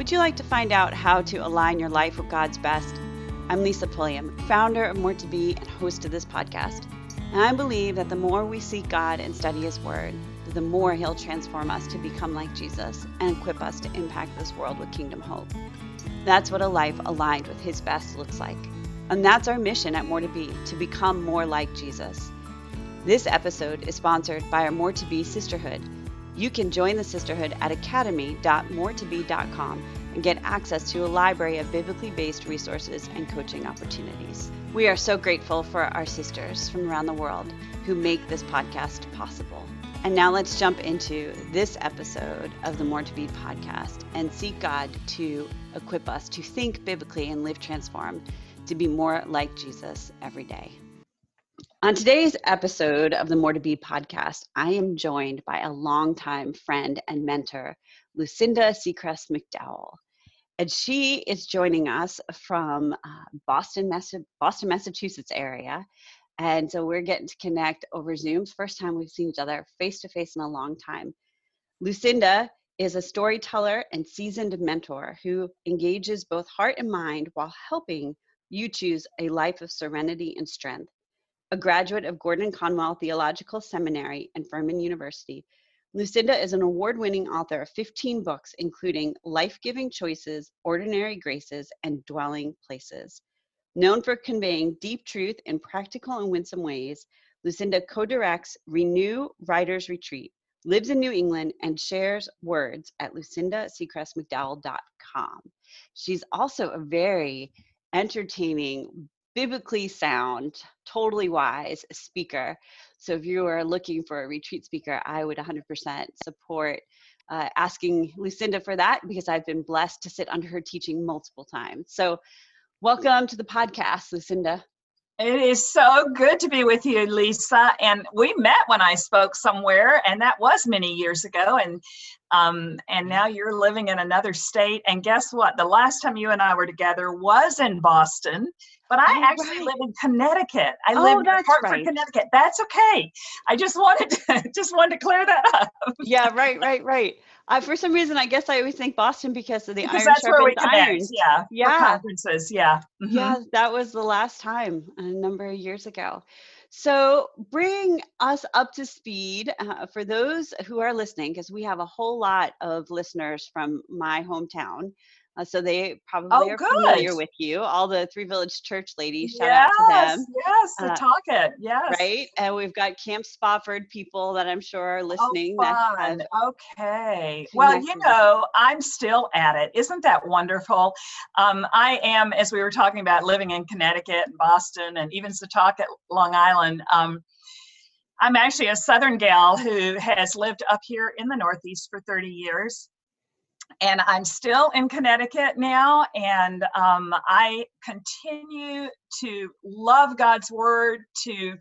Would you like to find out how to align your life with God's best? I'm Lisa Pulliam, founder of More to Be and host of this podcast. And I believe that the more we seek God and study His Word, the more He'll transform us to become like Jesus and equip us to impact this world with kingdom hope. That's what a life aligned with His best looks like. And that's our mission at More to Be to become more like Jesus. This episode is sponsored by our More to Be Sisterhood. You can join the sisterhood at academy.moretobe.com and get access to a library of biblically based resources and coaching opportunities. We are so grateful for our sisters from around the world who make this podcast possible. And now let's jump into this episode of the More to Be podcast and seek God to equip us to think biblically and live transformed to be more like Jesus every day. On today's episode of the More to Be podcast, I am joined by a longtime friend and mentor, Lucinda Secrest McDowell. And she is joining us from uh, Boston, Boston, Massachusetts area. And so we're getting to connect over Zoom's first time we've seen each other face to face in a long time. Lucinda is a storyteller and seasoned mentor who engages both heart and mind while helping you choose a life of serenity and strength. A graduate of Gordon Conwell Theological Seminary and Furman University, Lucinda is an award winning author of 15 books, including Life Giving Choices, Ordinary Graces, and Dwelling Places. Known for conveying deep truth in practical and winsome ways, Lucinda co directs Renew Writers Retreat, lives in New England, and shares words at lucindasecrestmcdowell.com. She's also a very entertaining, biblically sound, totally wise speaker. So if you are looking for a retreat speaker, I would 100% support uh, asking Lucinda for that because I've been blessed to sit under her teaching multiple times. So welcome to the podcast, Lucinda. It is so good to be with you, Lisa. And we met when I spoke somewhere, and that was many years ago. And um, and now you're living in another state. And guess what? The last time you and I were together was in Boston, but I oh, actually right. live in Connecticut. I oh, live in Hartford, right. Connecticut. That's okay. I just wanted to just wanted to clear that up. yeah, right, right, right. Uh, for some reason, I guess I always think Boston because of the because iron that's where we connect. Yeah, yeah, conferences. Yeah, mm-hmm. yeah. That was the last time a number of years ago. So, bring us up to speed uh, for those who are listening, because we have a whole lot of listeners from my hometown. Uh, so they probably oh, are good. familiar with you. All the Three Village Church ladies, shout yes, out to them. Yes, the uh, talk it. Yes. Right. And we've got Camp Spofford people that I'm sure are oh, listening. Oh, fun. okay. Well, you know, I'm still at it. Isn't that wonderful? Um, I am, as we were talking about, living in Connecticut and Boston and even Setauket, Long Island. Um, I'm actually a Southern gal who has lived up here in the Northeast for 30 years and I'm still in Connecticut now, and um, I continue to love God's Word, to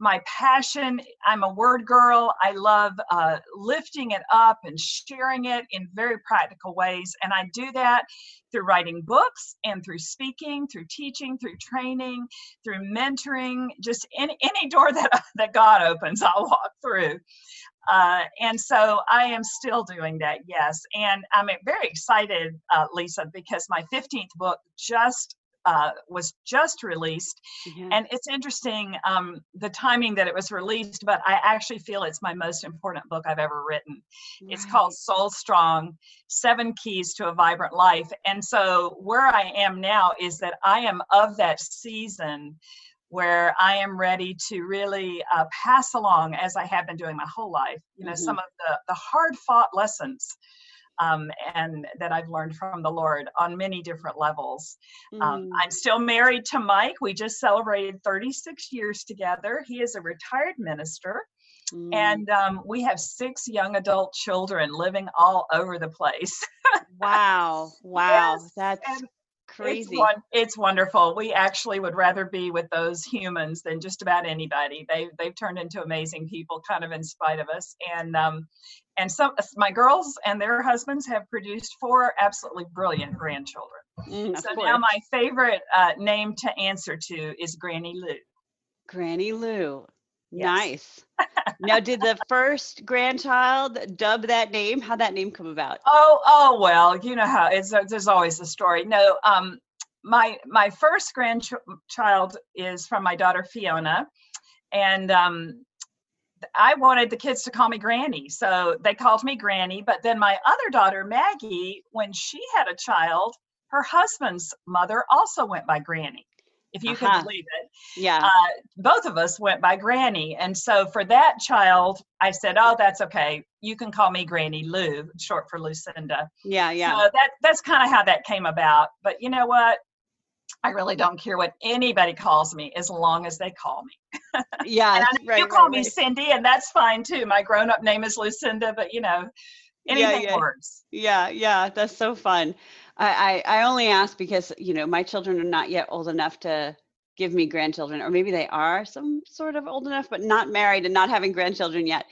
my passion. I'm a word girl. I love uh, lifting it up and sharing it in very practical ways. And I do that through writing books and through speaking, through teaching, through training, through mentoring, just any, any door that, that God opens, I'll walk through. Uh, and so I am still doing that, yes. And I'm very excited, uh, Lisa, because my 15th book just uh, was just released. Mm-hmm. And it's interesting um, the timing that it was released, but I actually feel it's my most important book I've ever written. Right. It's called Soul Strong Seven Keys to a Vibrant Life. And so where I am now is that I am of that season where I am ready to really uh, pass along, as I have been doing my whole life, you know, mm-hmm. some of the, the hard fought lessons um, and that I've learned from the Lord on many different levels. Um, mm. Um, I'm still married to Mike. We just celebrated 36 years together. He is a retired minister. Mm. And um, we have six young adult children living all over the place. wow. Wow. Yes. That's and crazy. It's, one, it's, wonderful. We actually would rather be with those humans than just about anybody. They they've turned into amazing people, kind of in spite of us. And um, and some my girls and their husbands have produced four absolutely brilliant grandchildren. Mm, so now my favorite uh, name to answer to is Granny Lou. Granny Lou. Yes. Nice. now, did the first grandchild dub that name? How that name come about? Oh, oh well, you know how it's. There's always a story. No, um, my my first grandchild is from my daughter Fiona, and um, I wanted the kids to call me Granny, so they called me Granny. But then my other daughter Maggie, when she had a child, her husband's mother also went by Granny if you uh-huh. can believe it. Yeah. Uh, both of us went by Granny. And so for that child, I said, Oh, that's okay. You can call me Granny Lou, short for Lucinda. Yeah, yeah. So that that's kind of how that came about. But you know what? I really don't care what anybody calls me as long as they call me. Yeah. right, you call right, me right. Cindy, and that's fine too. My grown up name is Lucinda, but you know, anything yeah, yeah. works. Yeah, yeah. That's so fun. I, I, only ask because you know my children are not yet old enough to give me grandchildren, or maybe they are some sort of old enough, but not married and not having grandchildren yet.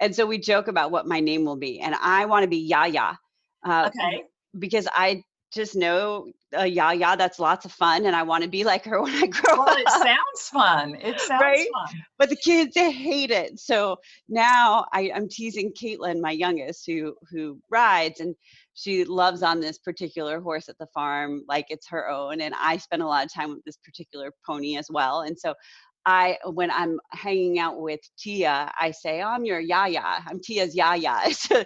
And so we joke about what my name will be, and I want to be Yaya. Uh, okay. Because I just know a Yaya that's lots of fun, and I want to be like her when I grow well, up. it sounds fun. It sounds right? fun. But the kids they hate it. So now I, I'm teasing Caitlin, my youngest, who who rides, and she loves on this particular horse at the farm like it's her own and i spend a lot of time with this particular pony as well and so I when I'm hanging out with Tia, I say, oh, I'm your yaya. I'm Tia's yaya. so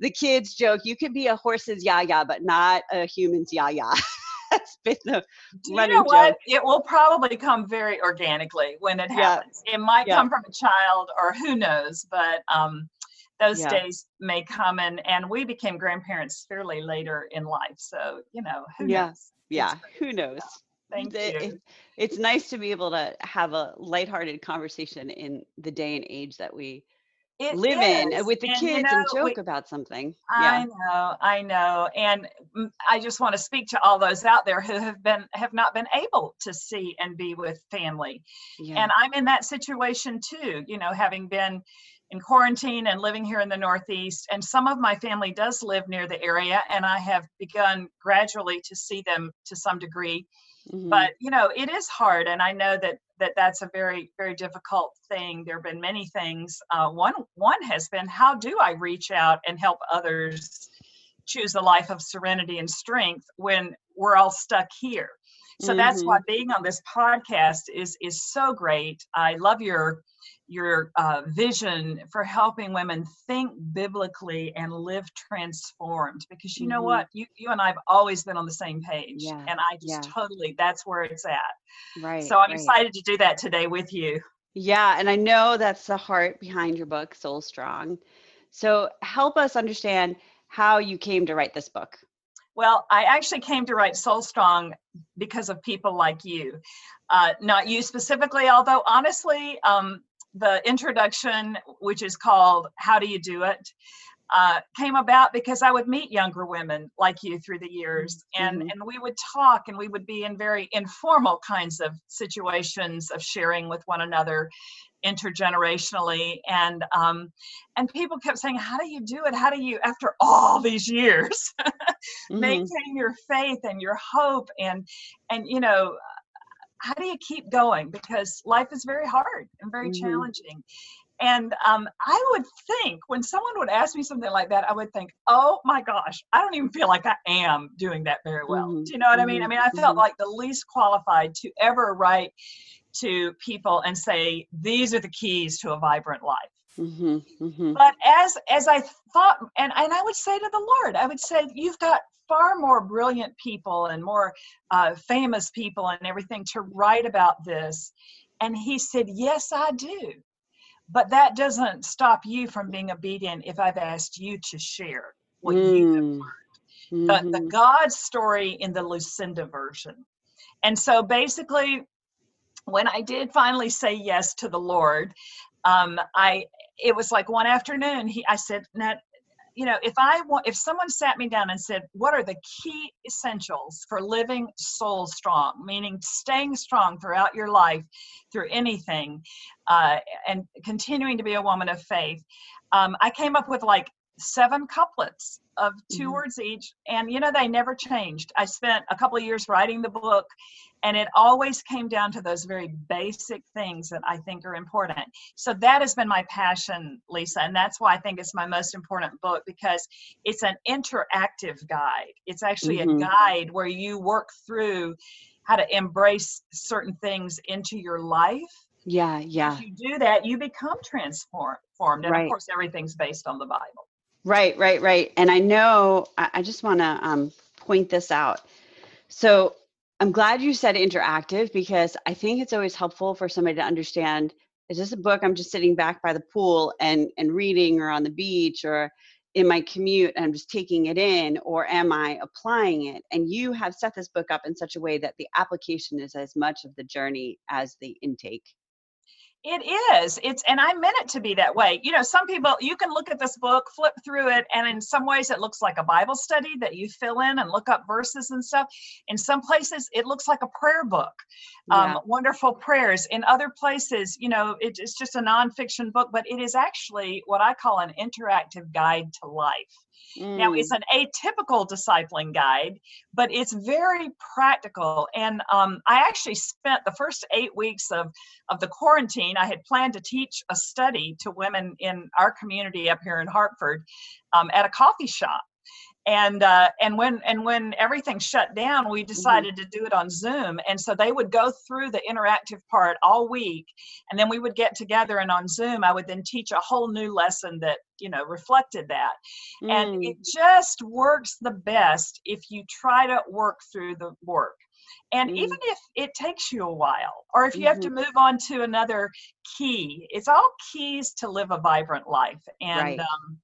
the kids joke, you could be a horse's yaya, but not a human's yaya. That's been the Do you know what? It will probably come very organically when it happens. Yeah. It might yeah. come from a child or who knows, but um those yeah. days may come and and we became grandparents fairly later in life so you know who yeah knows yeah who knows thank it, you it, it's nice to be able to have a lighthearted conversation in the day and age that we it live is. in with the and, kids you know, and joke we, about something. I know, I know, and mm, I just want to speak to all those out there who have been have not been able to see and be with family, yeah. and I'm in that situation too. You know, having been in quarantine and living here in the Northeast. And some of my family does live near the area, and I have begun gradually to see them to some degree. Mm-hmm. But you know, it is hard, and I know that that that's a very very difficult thing. There have been many things. Uh, one one has been how do I reach out and help others choose a life of serenity and strength when we're all stuck here. So mm-hmm. that's why being on this podcast is is so great. I love your your uh, vision for helping women think biblically and live transformed because you know mm-hmm. what you, you and i've always been on the same page yeah. and i just yeah. totally that's where it's at right so i'm right. excited to do that today with you yeah and i know that's the heart behind your book soul strong so help us understand how you came to write this book well, I actually came to write Soul Strong because of people like you. Uh, not you specifically, although honestly, um, the introduction, which is called How Do You Do It, uh, came about because I would meet younger women like you through the years, and mm-hmm. and we would talk, and we would be in very informal kinds of situations of sharing with one another intergenerationally, and um, and people kept saying, "How do you do it? How do you, after all these years, mm-hmm. maintain your faith and your hope and and you know how do you keep going because life is very hard and very mm-hmm. challenging and um, i would think when someone would ask me something like that i would think oh my gosh i don't even feel like i am doing that very well mm-hmm. do you know what i mean i mean i felt mm-hmm. like the least qualified to ever write to people and say these are the keys to a vibrant life Mm-hmm, mm-hmm. But as as I thought, and and I would say to the Lord, I would say, you've got far more brilliant people and more uh, famous people and everything to write about this. And He said, yes, I do. But that doesn't stop you from being obedient if I've asked you to share what mm. you have mm. learned. Mm-hmm. The, the God story in the Lucinda version. And so basically, when I did finally say yes to the Lord, um, I it was like one afternoon. He I said, Nat, you know, if I want, if someone sat me down and said, "What are the key essentials for living soul strong?" Meaning staying strong throughout your life, through anything, uh, and continuing to be a woman of faith, um, I came up with like seven couplets of 2 Mhm. words each and you know they never changed i spent a couple of years writing the book and it always came down to those very basic things that i think are important so that has been my passion lisa and that's why i think it's my most important book because it's an interactive guide it's actually Mhm. a guide where you work through how to embrace certain things into your life Yeah, yeah. if you do that you become transformed and Right. of course everything's based on the bible Right, right, right. And I know, I, I just want to um, point this out. So I'm glad you said interactive because I think it's always helpful for somebody to understand is this a book I'm just sitting back by the pool and, and reading or on the beach or in my commute and I'm just taking it in or am I applying it? And you have set this book up in such a way that the application is as much of the journey as the intake. It is. It's and I meant it to be that way. You know, some people you can look at this book, flip through it, and in some ways it looks like a Bible study that you fill in and look up verses and stuff. In some places it looks like a prayer book. Um, wonderful prayers. In other places, you know, it, it's just a nonfiction book, but it is actually what I call an interactive guide to life. Now, Mm, it's an atypical discipling guide, but it's very practical. And um, I actually spent the first eight weeks of, of the quarantine. I had planned to teach a study to women in our community up here in Hartford um, at a coffee shop. And uh, and when and when everything shut down, we decided to do it on Zoom. And so they would go through the interactive part all week, and then we would get together. And on Zoom, I would then teach a whole new lesson that you know reflected that and mm, it just works the best if you try to work through the work and Mm. even if it takes you a while or if you have to move on to another key it's all keys to live a vibrant life and Right. um,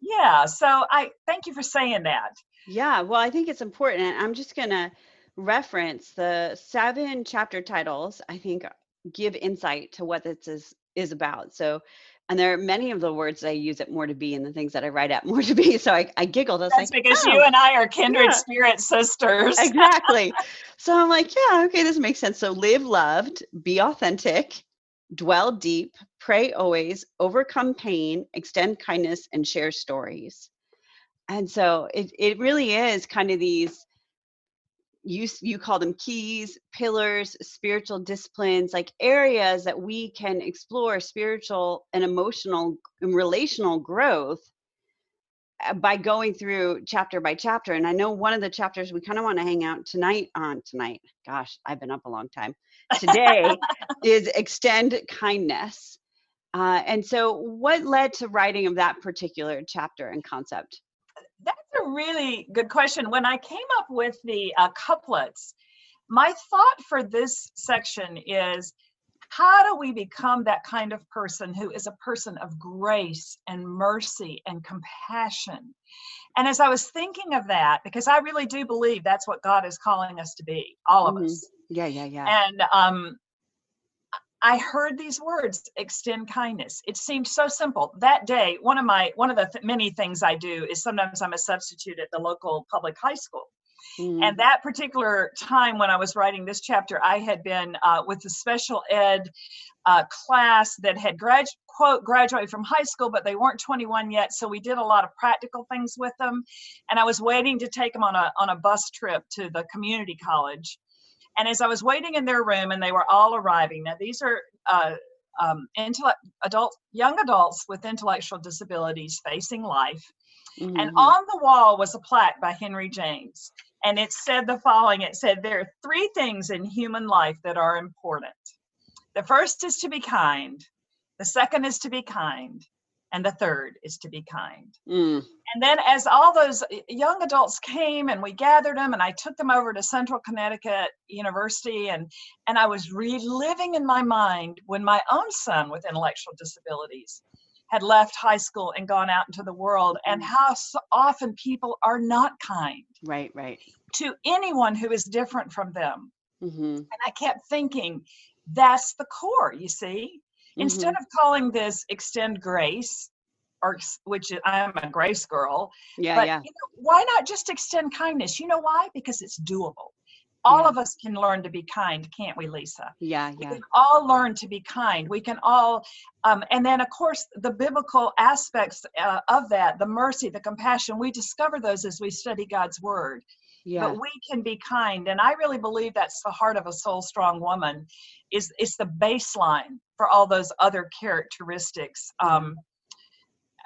yeah so i thank you for saying that Yeah, well, I think it's important. and I'm just going to reference the seven chapter titles, I think uh, give insight to what this is, is about. So, and there are many of the words that I use at more to be and the things that I write at more to be. So I, I giggled. I that's like, because "Oh, you and i are kindred yeah. spirit sisters exactly. So I'm like, yeah, okay, this makes sense. So live loved, be authentic, dwell deep, pray always, overcome pain, extend kindness, and share stories. And so it it really is kind of these you you call them keys, pillars, spiritual disciplines, like areas that we can explore spiritual and emotional and relational growth by going through chapter by chapter. And I know one of the chapters we kind of want to hang out tonight on tonight. Gosh, I've been up a long time. Today is extend kindness. Uh, and so, what led to writing of that particular chapter and concept? That's a really good question. When I came up with the uh, couplets, my thought for this section is how do we become that kind of person who is a person of grace and mercy and compassion? And as I was thinking of that, because I really do believe that's what God is calling us to be, all of Mhm. us. Yeah, yeah, yeah. And um, I heard these words, extend kindness. It seemed so simple. That day, one of my one of the th- many things I do is sometimes I'm a substitute at the local public high school. Mm, And that particular time when I was writing this chapter, I had been uh, with the special ed uh, class that had grad quote graduated from high school, but they weren't 21 yet. So we did a lot of practical things with them, and I was waiting to take them on a on a bus trip to the community college. And as I was waiting in their room, and they were all arriving. Now these are uh, um, intellect adult young adults with intellectual disabilities facing life. And mhm. on the wall was a plaque by Henry James. And it said the following it said, There are three things in human life that are important. The first is to be kind, the second is to be kind, and the third is to be kind. Mm, And then, as all those young adults came and we gathered them, and I took them over to Central Connecticut University, and, and I was reliving in my mind when my own son with intellectual disabilities had left high school and gone out into the world, and Mhm. how so often people are not kind right, right. to anyone who is different from them. hmm And I kept thinking, that's the core, you see? Instead of calling this extend grace, or which I'm a grace girl, Yeah, but yeah. you know, why not just extend kindness? You know why? Because it's doable. All Yeah. of us can learn to be kind, can't we, Lisa? Yeah, yeah We can all learn to be kind. We can all, um, and then of course the biblical aspects uh, of that, the mercy, the compassion, we discover those as we study God's word. Yeah. But we can be kind, and I really believe that's the heart of a soul strong woman. Is it's the baseline for all those other characteristics. Um,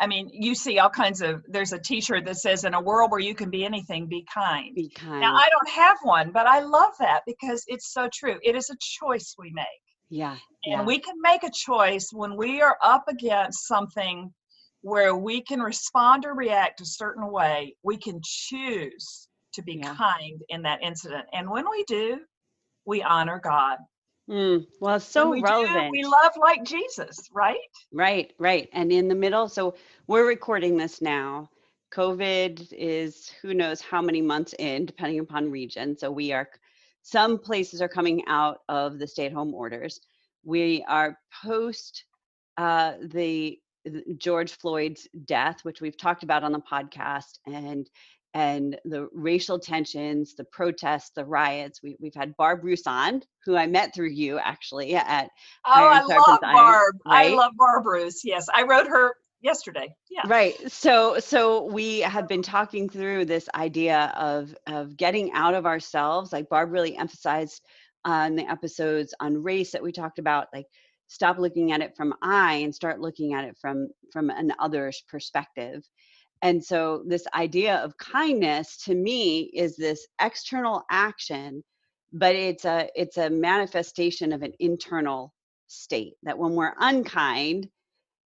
I mean, you see all kinds of. There's a T-shirt that says, "In a world where you can be anything, be kind." Be kind. Now, I don't have one, but I love that because it's so true. It is a choice we make. yeah. And Yeah. we can make a choice when we are up against something where we can respond or react a certain way. We can choose to be Yeah. kind in that incident. And when we do, we honor God. Mm, well, so we do, relevant. we love like Jesus, right? Right, right. And in the middle, so we're recording this now. COVID is who knows how many months in, depending upon region. So we are, some places are coming out of the stay at home orders. We are post uh, the George Floyd's death, which we've talked about on the podcast, and and the racial tensions, the protests, the riots. We, we've had Barb Roos who I met through you actually at Oh, Iron I love iron, Barb. I love Barb Roos. Yes, I wrote her yesterday. Yeah. right so so we have been talking through this idea of of getting out of ourselves like barb really emphasized on the episodes on race that we talked about like stop looking at it from i and start looking at it from from an other's perspective and so this idea of kindness to me is this external action but it's a it's a manifestation of an internal state that when we're unkind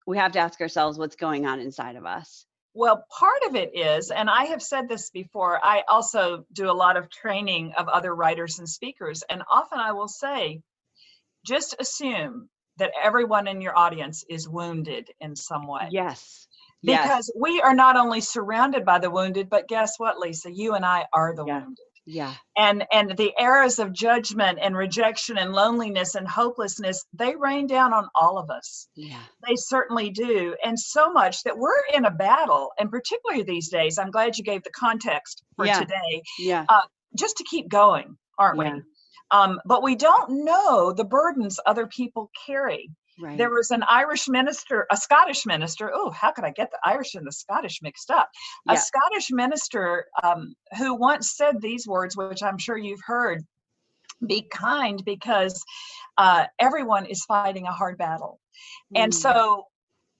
we have to ask ourselves what's going on inside of us. Well, part of it is, and I have said this before, I also do a lot of training of other writers and speakers. And often I will say, just assume that everyone in your audience is wounded in some way. Yes. Yes. Because we are not only surrounded by the wounded, but guess what, Lisa? You and I are the Yeah. wounded. Yeah. And and the eras of judgment and rejection and loneliness and hopelessness, they rain down on all of us. Yeah. They certainly do. And so much that we're in a battle, and particularly these days, I'm glad you gave the context for Yeah. today, Yeah. just to keep going, aren't Yeah. we? Um, but we don't know the burdens other people carry. Right. There was an Irish minister, a Scottish minister. Oh, how could I get the Irish and the Scottish mixed up? A Scottish minister um, who once said these words, which I'm sure you've heard be kind because uh, everyone is fighting a hard battle. And Mm. so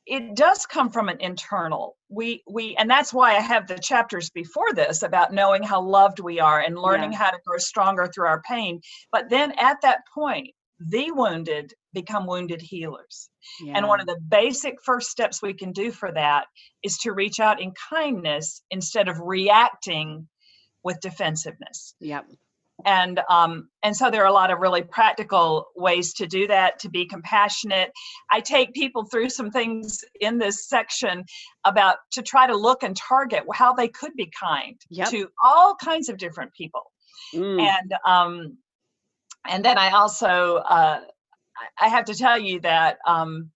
it does come from an internal. We we and that's why I have the chapters before this about knowing how loved we are and learning how to grow stronger through our pain. But then at that point, the wounded become wounded healers. And one of the basic first steps we can do for that is to reach out in kindness instead of reacting with defensiveness Yep. and um, and so there are a lot of really practical ways to do that to be compassionate i take people through some things in this section about to try to look and target how they could be kind Yep. to all kinds of different people Mm. and um and then i also uh I- have to tell you that um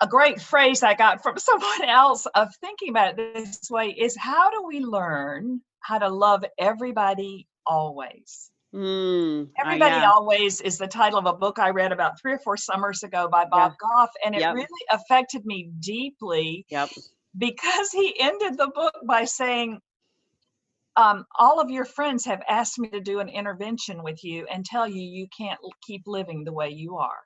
a great phrase i got from someone else of thinking about it this way is how do we learn how to love everybody always Mm. Uh, everybody yeah. always is the title of a book i read about three or four summers ago by bob goff and it Yep. really affected me deeply Yep. because he ended the book by saying, um, All of your friends have asked me to do an intervention with you and tell you you can't keep living the way you are.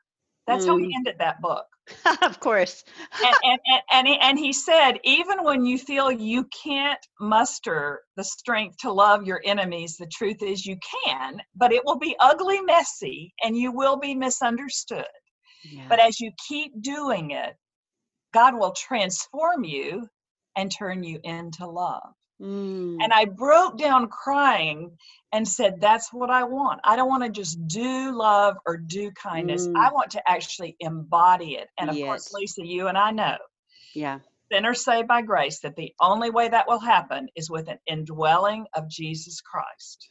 That's how he Mm. ended that book. of course. And, and, and, and, he, and he said, Even when you feel you can't muster the strength to love your enemies, the truth is you can, but it will be ugly, messy, and you will be misunderstood. Yeah. But as you keep doing it, God will transform you and turn you into love. Mm. And I broke down crying and said, That's what I want. I don't want to just do love or do kindness. Mm. I want to actually embody it. And of course, Lisa, you and I know, yeah. sinners saved by grace, that the only way that will happen is with an indwelling of Jesus Christ.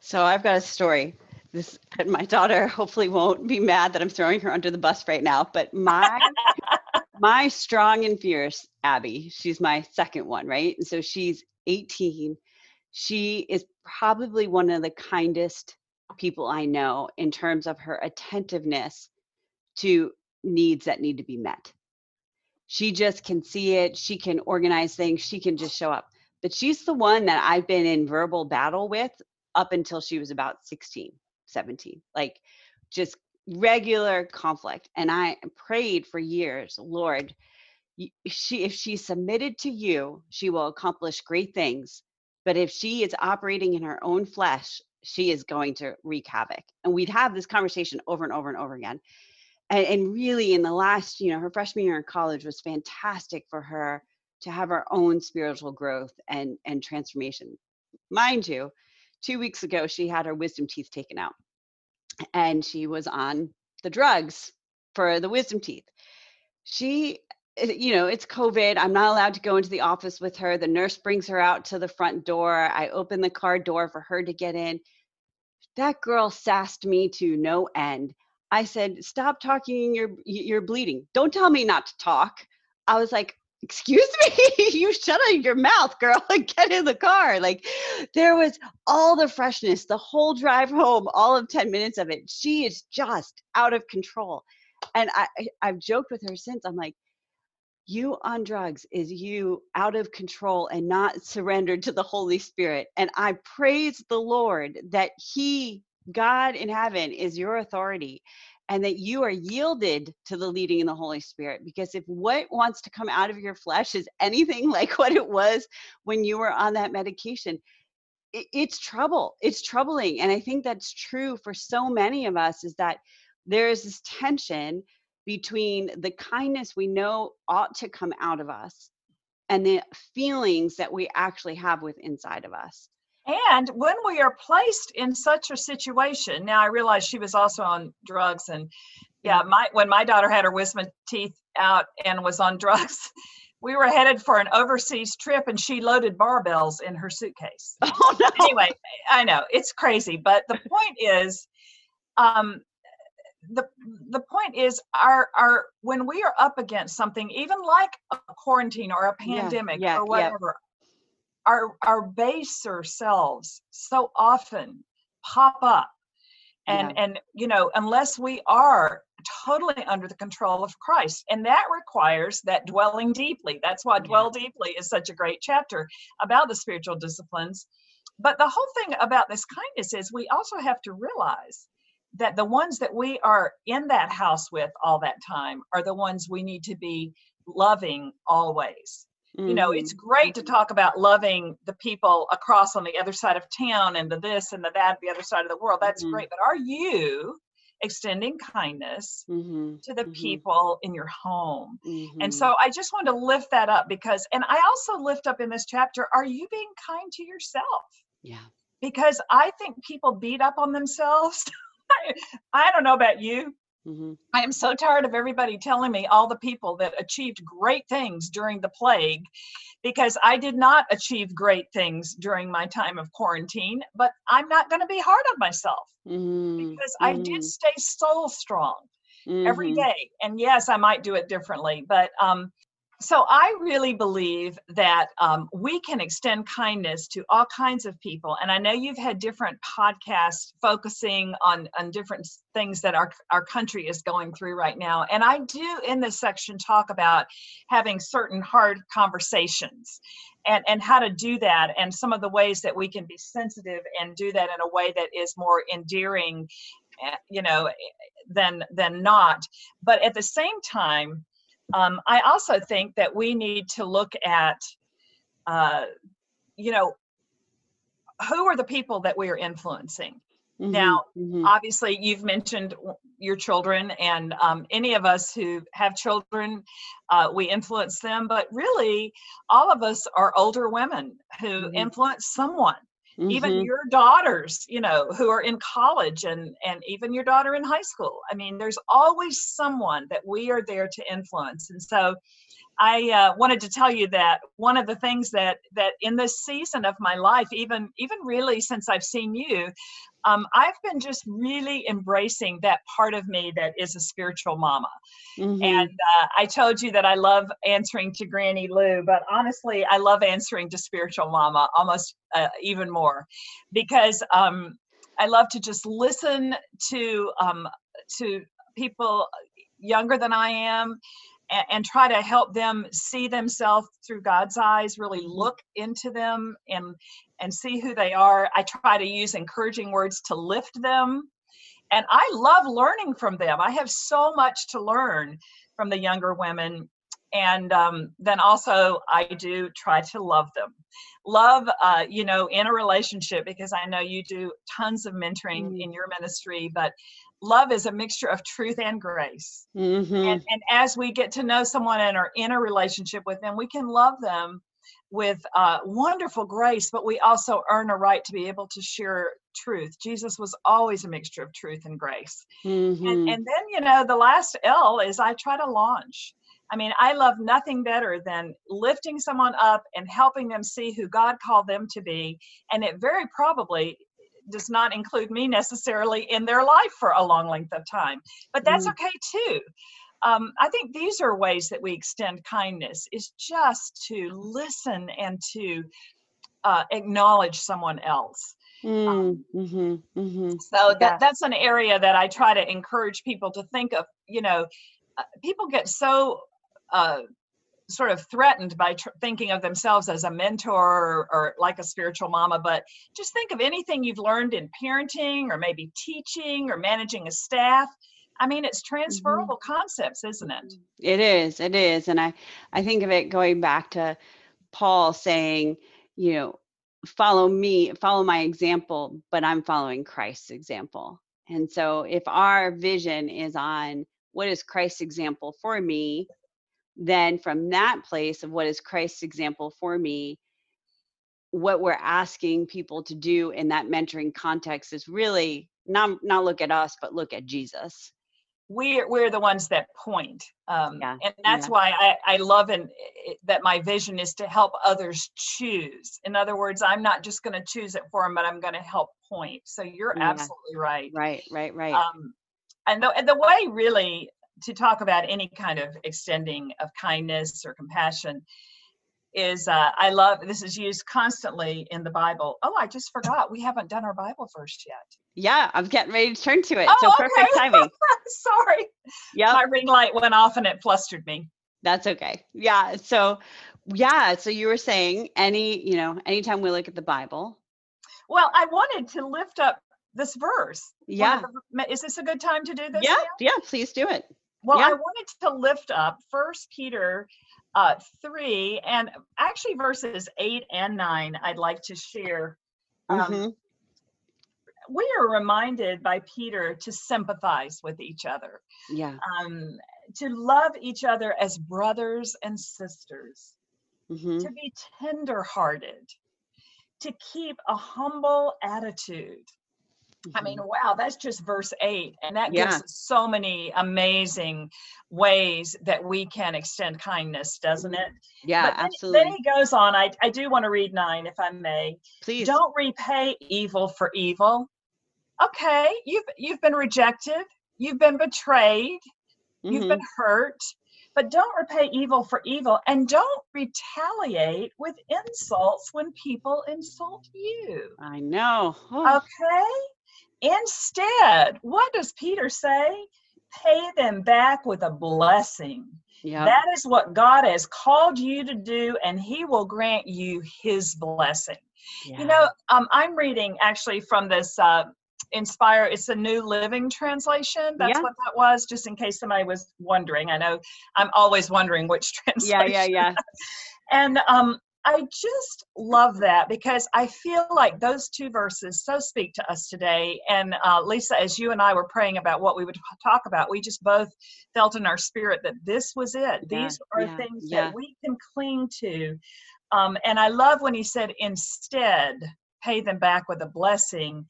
So I've got a story. This my daughter hopefully won't be mad that I'm throwing her under the bus right now, but my my strong and fierce Abby, she's my second one, right? And so she's 18 She is probably one of the kindest people I know in terms of her attentiveness to needs that need to be met. She just can see it, she can organize things, she can just show up. But she's the one that I've been in verbal battle with up until she was about 16, 17. Like just regular conflict. And I prayed for years, Lord, she if she submitted to you, she will accomplish great things. But if she is operating in her own flesh, she is going to wreak havoc. And we'd have this conversation over and over and over again. And, and really, in the last, you know, her freshman year in college was fantastic for her to have her own spiritual growth and and transformation. Mind you, two weeks ago she had her wisdom teeth taken out, and she was on the drugs for the wisdom teeth. She eh, you know, it's COVID. I'm not allowed to go into the office with her. The nurse brings her out to the front door. I open the car door for her to get in. That girl sassed me to no end. I said, "Stop talking. You're you're bleeding. Don't tell me not to talk." I was like, "Excuse me. you shut up your mouth, girl, and get in the car." Like there was all the freshness, the whole drive home, all of 10 minutes of it. She is just out of control. And I I've joked with her since. I'm like, you on drugs is you out of control and not surrendered to the Holy Spirit. And I praise the Lord that He, God in heaven, is your authority and that you are yielded to the leading in the Holy Spirit. Because if what wants to come out of your flesh is anything like what it was when you were on that medication, it's trouble. It's troubling. And I think that's true for so many of us is that there is this tension between the kindness we know ought to come out of us and the feelings that we actually have with inside of us. And when we are placed in such a situation, now I realize she was also on drugs and yeah, my when my daughter had her wisdom teeth out and was on drugs, we were headed for an overseas trip and she loaded barbells in her suitcase. Oh, no. Anyway, I know it's crazy, but the point is um, the the point is our our when we are up against something even like a quarantine or a pandemic yeah, yeah, or whatever. Our our baser selves so often pop up. And and you know unless we are totally under the control of Christ and that requires that dwelling deeply. That's why dwell deeply is such a great chapter about the spiritual disciplines. But the whole thing about this kindness is we also have to realize that the ones that we are in that house with all that time are the ones we need to be loving always. Mm-hmm. You know, it's mm-hmm. great to talk about loving the people across on the other side of town and the this and the that, the other side of the world. That's mm-hmm. great. But are you extending kindness mm-hmm. to the mm-hmm. people in your home? And mm-hmm. so I just wanted to lift that up because, and I also lift up in this chapter, are you being kind to yourself? Yeah. Because I think people beat up on themselves I don't know about you. Mm-hmm. I am so tired of everybody telling me all the people that achieved great things during the plague because I did not achieve great things during my time of quarantine, but I'm not going to be hard on myself mm-hmm. because I did mm-hmm. stay soul strong every mm-hmm. day. And yes, I might do it differently, but um, so I really believe that um, we can extend kindness to all kinds of people. And I know you've had different podcasts focusing on, on different things that our, our country is going through right now. And I do in this section talk about having certain hard conversations and, and how to do that and some of the ways that we can be sensitive and do that in a way that is more endearing eh, you know than than not but at the same time um, I also think that we need to look at, uh, you know, who are the people that we are influencing? Mm-hmm, now, mm-hmm. obviously, you've mentioned your children, and um, any of us who have children, uh, we influence them. But really, all of us are older women who mm-hmm. influence someone mm-hmm. even your daughters you know who are in college and and even your daughter in high school i mean there's always someone that we are there to influence and so I uh, wanted to tell you that one of the things that that in this season of my life, even even really since I've seen you, um, I've been just really embracing that part of me that is a spiritual mama. Mm-hmm. And uh, I told you that I love answering to Granny Lou, but honestly, I love answering to spiritual mama almost uh, even more because um, I love to just listen to um, to people younger than I am and, and try to help them see themselves through God's eyes, really mm-hmm. look into them and and see who they are. I try to use encouraging words to lift them. And I love learning from them. I have so much to learn from the younger women. And um, then also, I do try to love them. Love, uh, you know, in a relationship, because I know you do tons of mentoring mm-hmm. in your ministry, but love is a mixture of truth and grace. Mm-hmm. And, and as we get to know someone and are in a relationship with them, we can love them with uh, wonderful grace, but we also earn a right to be able to share truth. Jesus was always a mixture of truth and grace. Mm-hmm. And, and then, you know, the last L is I try to launch. I mean, I love nothing better than lifting someone up and helping them see who God called them to be. And it very probably does not include me necessarily in their life for a long length of time, but that's mm. okay too. Um, I think these are ways that we extend kindness is just to listen and to uh, acknowledge someone else. Mm, um, mm-hmm, mm-hmm. So that, that's an area that I try to encourage people to think of. You know, uh, people get so uh, sort of threatened by tr- thinking of themselves as a mentor or, or, like a spiritual mama but just think of anything you've learned in parenting or maybe teaching or managing a staff i mean it's mm-hmm. transferable mm-hmm. concepts isn't it it is it is and i i think of it going back to paul saying you know follow me follow my example but i'm following christ's example and so if our vision is on what is christ's example for me then from that place of what is Christ's example for me, what we're asking people to do in that mentoring context is really not not look at us, but look at Jesus. We're we're the ones that point, um, yeah, and that's yeah. why I I love and that my vision is to help others choose. In other words, I'm not just going to choose it for them, but I'm going to help point. So you're yeah. absolutely right. Right, right, right. Um, and the and the way really to talk about any kind of extending of kindness or compassion is uh, I love this is used constantly in the Bible. Oh, I just forgot we haven't done our Bible verse yet. Yeah, I'm getting ready to turn to it. Oh, so perfect okay. timing. Sorry. Yeah. My ring light went off and it flustered me. That's okay. Yeah. So yeah. So you were saying any, you know, anytime we look at the Bible. Well, I wanted to lift up this verse. Yeah. Is this a good time to do this? Yeah. Now? Yeah. Please do it. Well, yeah. I wanted to lift up First Peter uh, 3 and actually verses 8 and 9 I'd like to share. Um, mm-hmm. We are reminded by Peter to sympathize with each other. Yeah. Um, to love each other as brothers and sisters. Mm-hmm. To be tenderhearted. To keep a humble attitude. I mean, mm-hmm. wow, that's just verse eight. And that yeah. gives so many amazing ways that we can extend kindness, doesn't it? Yeah, then, absolutely. Then he goes on. I, I do want to read nine, if I may. Please. Don't repay evil for evil. Okay, you've you've been rejected, you've been betrayed, mm-hmm. you've been hurt, but don't repay evil for evil and don't retaliate with insults when people insult you. I know. Oh. Okay? Instead, what does Peter say? Pay them back with a blessing. Yep. That is what God has called you to do, and He will grant you His blessing. Yeah. You know, um, I'm reading actually from this uh, Inspire. It's a New Living Translation. That's yeah. what that was, just in case somebody was wondering. I know I'm always wondering which translation. Yeah, yeah, yeah. and um, I just love that because I feel like those two verses so speak to us today. And uh, Lisa, as you and I were praying about what we would talk about, we just both felt in our spirit that this was it. Yeah, These are yeah, things yeah. that we can cling to. Um, and I love when he said, instead, pay them back with a blessing,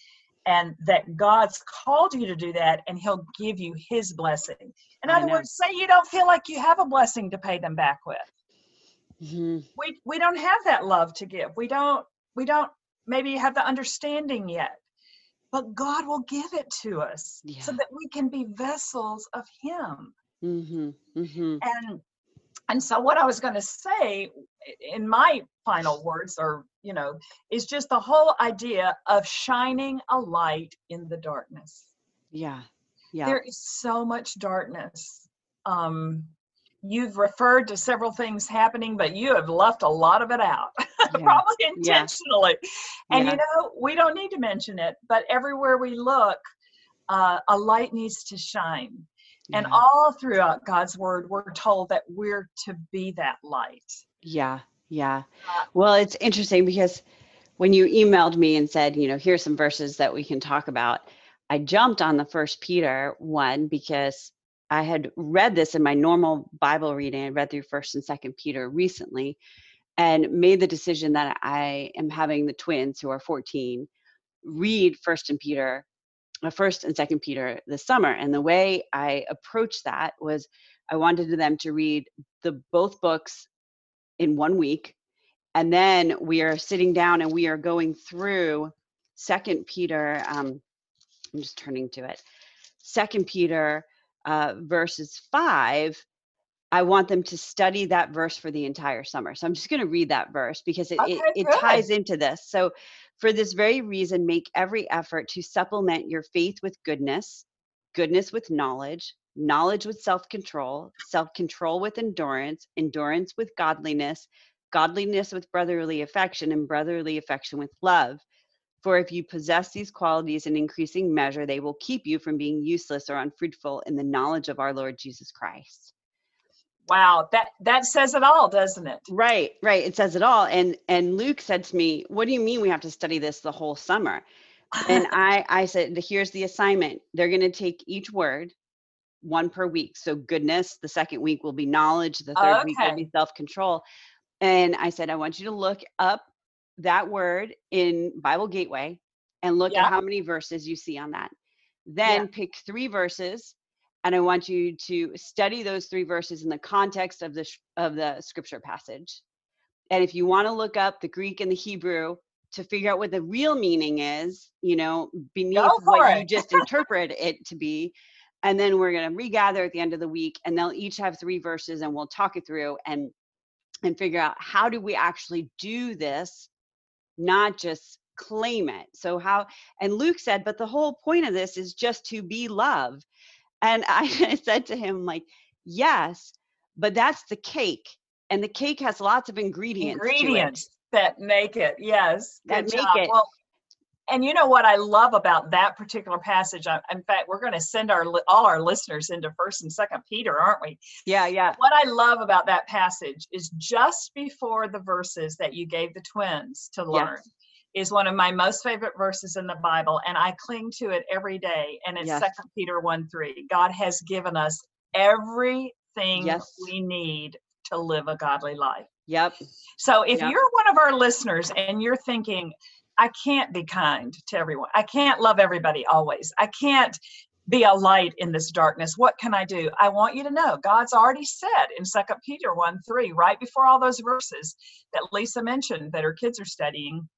and that God's called you to do that, and He'll give you His blessing. In other words, say you don't feel like you have a blessing to pay them back with mm-hmm. we we don't have that love to give we don't we don't maybe have the understanding yet but god will give it to us yeah. so that we can be vessels of him mm-hmm. Mm-hmm. and and so what i was going to say in my final words or you know is just the whole idea of shining a light in the darkness yeah yeah there is so much darkness um you've referred to several things happening but you have left a lot of it out yeah. probably intentionally yeah. and yeah. you know we don't need to mention it but everywhere we look uh, a light needs to shine and all throughout god's word we're told that we're to be that light yeah yeah uh, well it's interesting because when you emailed me and said you know here's some verses that we can talk about I jumped on the first Peter one because I had read this in my normal Bible reading. I read through first and second Peter recently and made the decision that I am having the twins who are 14 read first and Peter, uh, first and second Peter this summer. And the way I approached that was I wanted them to read the both books in one week. And then we are sitting down and we are going through second Peter um, I'm just turning to it. Second Peter uh, verses five. I want them to study that verse for the entire summer. So I'm just going to read that verse because it, okay, it, it ties into this. So, for this very reason, make every effort to supplement your faith with goodness, goodness with knowledge, knowledge with self control, self control with endurance, endurance with godliness, godliness with brotherly affection, and brotherly affection with love. For if you possess these qualities in increasing measure, they will keep you from being useless or unfruitful in the knowledge of our Lord Jesus Christ. Wow, that that says it all, doesn't it? Right, right. It says it all. And and Luke said to me, "What do you mean we have to study this the whole summer?" and I I said, "Here's the assignment. They're going to take each word one per week. So goodness, the second week will be knowledge, the third okay. week will be self-control." And I said, "I want you to look up that word in Bible Gateway and look yeah. at how many verses you see on that. Then yeah. pick three verses and I want you to study those three verses in the context of the of the scripture passage. And if you want to look up the Greek and the Hebrew to figure out what the real meaning is, you know, beneath what it. you just interpret it to be, and then we're going to regather at the end of the week and they'll each have three verses and we'll talk it through and and figure out how do we actually do this not just claim it. So, how, and Luke said, but the whole point of this is just to be love. And I said to him, like, yes, but that's the cake. And the cake has lots of ingredients. Ingredients that make it, yes. That make job. it. Well, and you know what I love about that particular passage? In fact, we're going to send our all our listeners into First and Second Peter, aren't we? Yeah, yeah. What I love about that passage is just before the verses that you gave the twins to learn. Yes. Is one of my most favorite verses in the Bible, and I cling to it every day. And it's Second yes. Peter 1 3. God has given us everything yes. we need to live a godly life. Yep. So if yep. you're one of our listeners and you're thinking, I can't be kind to everyone. I can't love everybody always. I can't be a light in this darkness. What can I do? I want you to know God's already said in Second Peter 1 3, right before all those verses that Lisa mentioned that her kids are studying,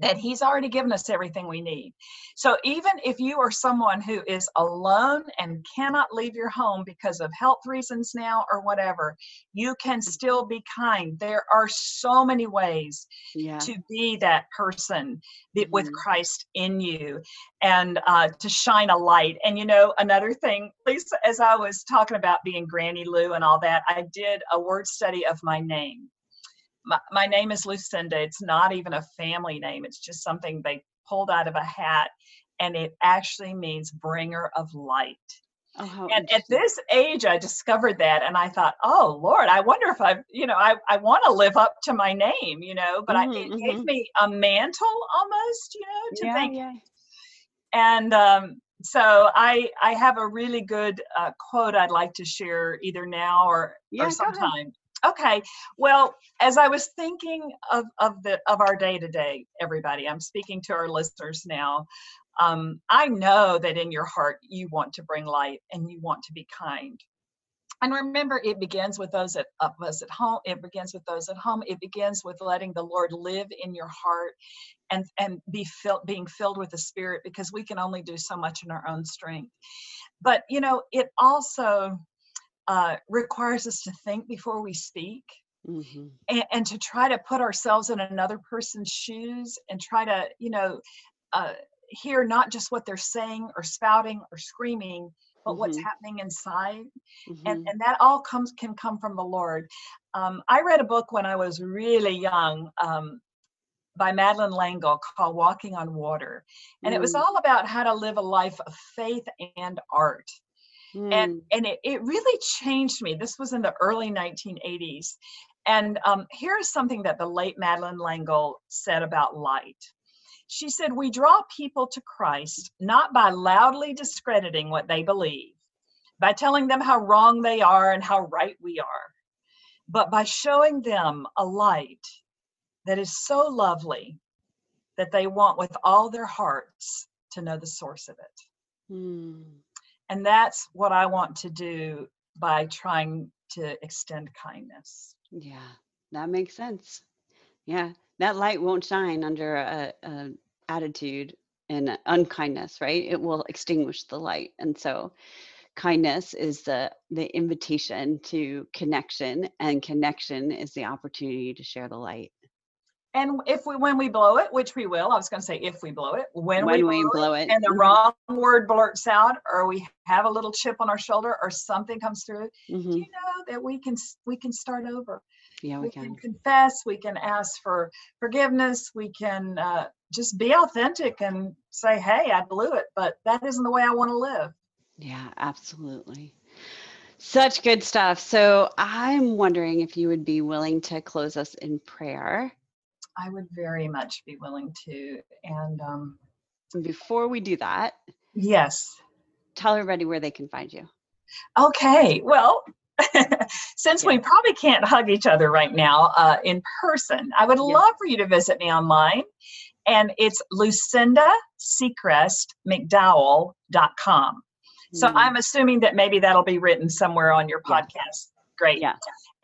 that he's already given us everything we need. So even if you are someone who is alone and cannot leave your home because of health reasons now or whatever, you can still be kind. There are so many ways yeah. to be that person mm-hmm. with Christ in you and uh, to shine a light. And you know, another thing, Lisa, as I was talking about being Granny Lou and all that, I did a word study of my name my, my name is Lucinda. It's not even a family name. It's just something they pulled out of a hat. And it actually means bringer of light. Oh, and at this age, I discovered that, and I thought, "Oh Lord, I wonder if I, you know, I, I want to live up to my name, you know." But mm-hmm, I, it mm-hmm. gave me a mantle almost, you know, to yeah, think. Yeah. And um, so I I have a really good uh, quote I'd like to share either now or, yeah, or sometime. Okay. Well, as I was thinking of, of the of our day to day, everybody, I'm speaking to our listeners now. Um, I know that in your heart you want to bring light and you want to be kind. and remember it begins with those at of us at home it begins with those at home it begins with letting the lord live in your heart and and be filled being filled with the spirit because we can only do so much in our own strength but you know it also uh, requires us to think before we speak mm-hmm. and, and, to try to put ourselves in another person's shoes and try to you know uh, hear not just what they're saying or spouting or screaming but mm-hmm. what's happening inside mm-hmm. and and that all comes can come from the lord um, i read a book when i was really young um, by Madeleine L'Engle called Walking on Water. And mm. it was mm. all about how to live a life of faith and art. Mm. And and it, it really changed me. This was in the early 1980s. And um, here's something that the late Madeleine L'Engle said about light. She said, We draw people to Christ not by loudly discrediting what they believe, by telling them how wrong they are and how right we are, but by showing them a light that is so lovely that they want with all their hearts to know the source of it. Mm. And that's what I want to do by trying to extend kindness. Yeah, that makes sense. Yeah, that light won't shine under a, a attitude and unkindness, right? It will extinguish the light. And so kindness is the the invitation to connection and connection is the opportunity to share the light and if we when we blow it which we will i was going to say if we blow it when, when we, blow, blow it, it, and the wrong word blurts out or we have a little chip on our shoulder or something comes through mm-hmm. you know that we can we can start over yeah we, we can. can. confess we can ask for forgiveness we can uh, just be authentic and say hey i blew it but that isn't the way i want to live yeah absolutely such good stuff so i'm wondering if you would be willing to close us in prayer I would very much be willing to. And um, before we do that, yes, tell everybody where they can find you. Okay. Well, since yeah. we probably can't hug each other right now uh, in person, I would love for you to visit me online. And it's Lucinda Secrest McDowell.com. So mm. I'm assuming that maybe that'll be written somewhere on your podcast. Yeah. Great. Yeah.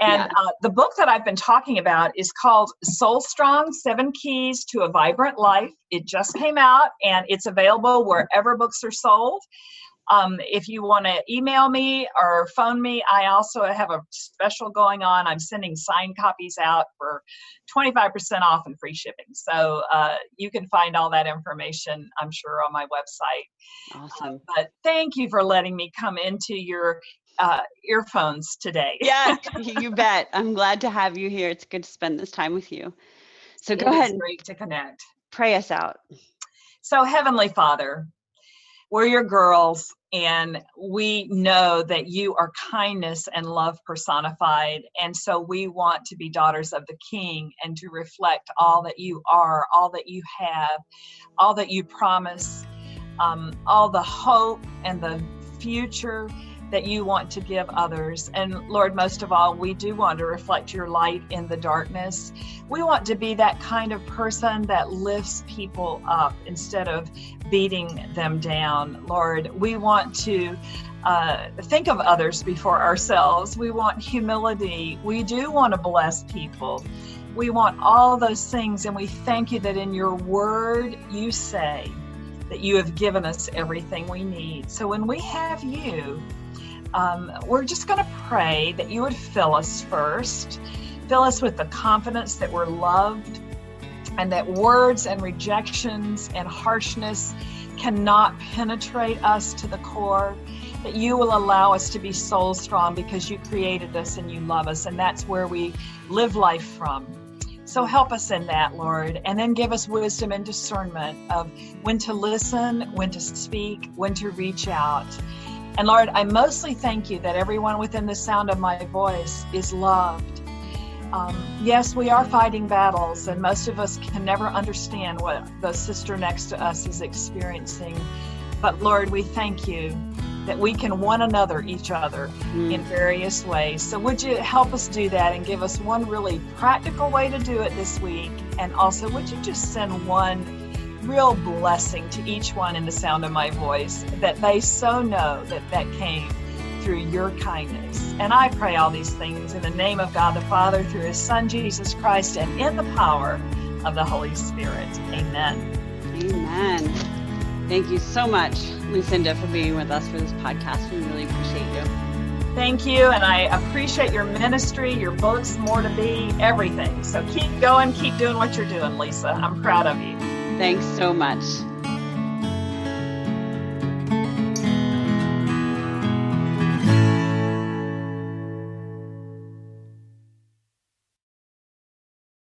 And yeah. uh, the book that I've been talking about is called Soul Strong Seven Keys to a Vibrant Life. It just came out and it's available wherever books are sold. Um, if you want to email me or phone me, I also have a special going on. I'm sending signed copies out for 25% off and free shipping. So uh, you can find all that information, I'm sure, on my website. Awesome. Uh, but thank you for letting me come into your uh, earphones today. yeah, you bet. I'm glad to have you here. It's good to spend this time with you. So go it ahead. great to connect. Pray us out. So, Heavenly Father, we're your girls, and we know that you are kindness and love personified. And so we want to be daughters of the King and to reflect all that you are, all that you have, all that you promise, um, all the hope and the future that you want to give others. And Lord, most of all, we do want to reflect your light in the darkness. We want to be that kind of person that lifts people up instead of beating them down. Lord, we want to uh, think of others before ourselves. We want humility. We do want to bless people. We want all those things. And we thank you that in your word you say, that you have given us everything we need. So when we have you, um, we're just going to pray that you would fill us first, fill us with the confidence that we're loved, and that words and rejections and harshness cannot penetrate us to the core. That you will allow us to be soul strong because you created us and you love us, and that's where we live life from. So help us in that, Lord, and then give us wisdom and discernment of when to listen, when to speak, when to reach out. And Lord, I mostly thank you that everyone within the sound of my voice is loved. Um, yes, we are fighting battles, and most of us can never understand what the sister next to us is experiencing. But Lord, we thank you that we can one another each other mm. in various ways. So, would you help us do that and give us one really practical way to do it this week? And also, would you just send one real blessing to each one in the sound of my voice that they so know that that came through your kindness. And I pray all these things in the name of God the Father, through his Son, Jesus Christ, and in the power of the Holy Spirit. Amen. Amen. Thank you so much, Lucinda, for being with us for this podcast. We really appreciate you. Thank you. And I appreciate your ministry, your books, more to be, everything. So keep going, keep doing what you're doing, Lisa. I'm proud of you. Thanks so much.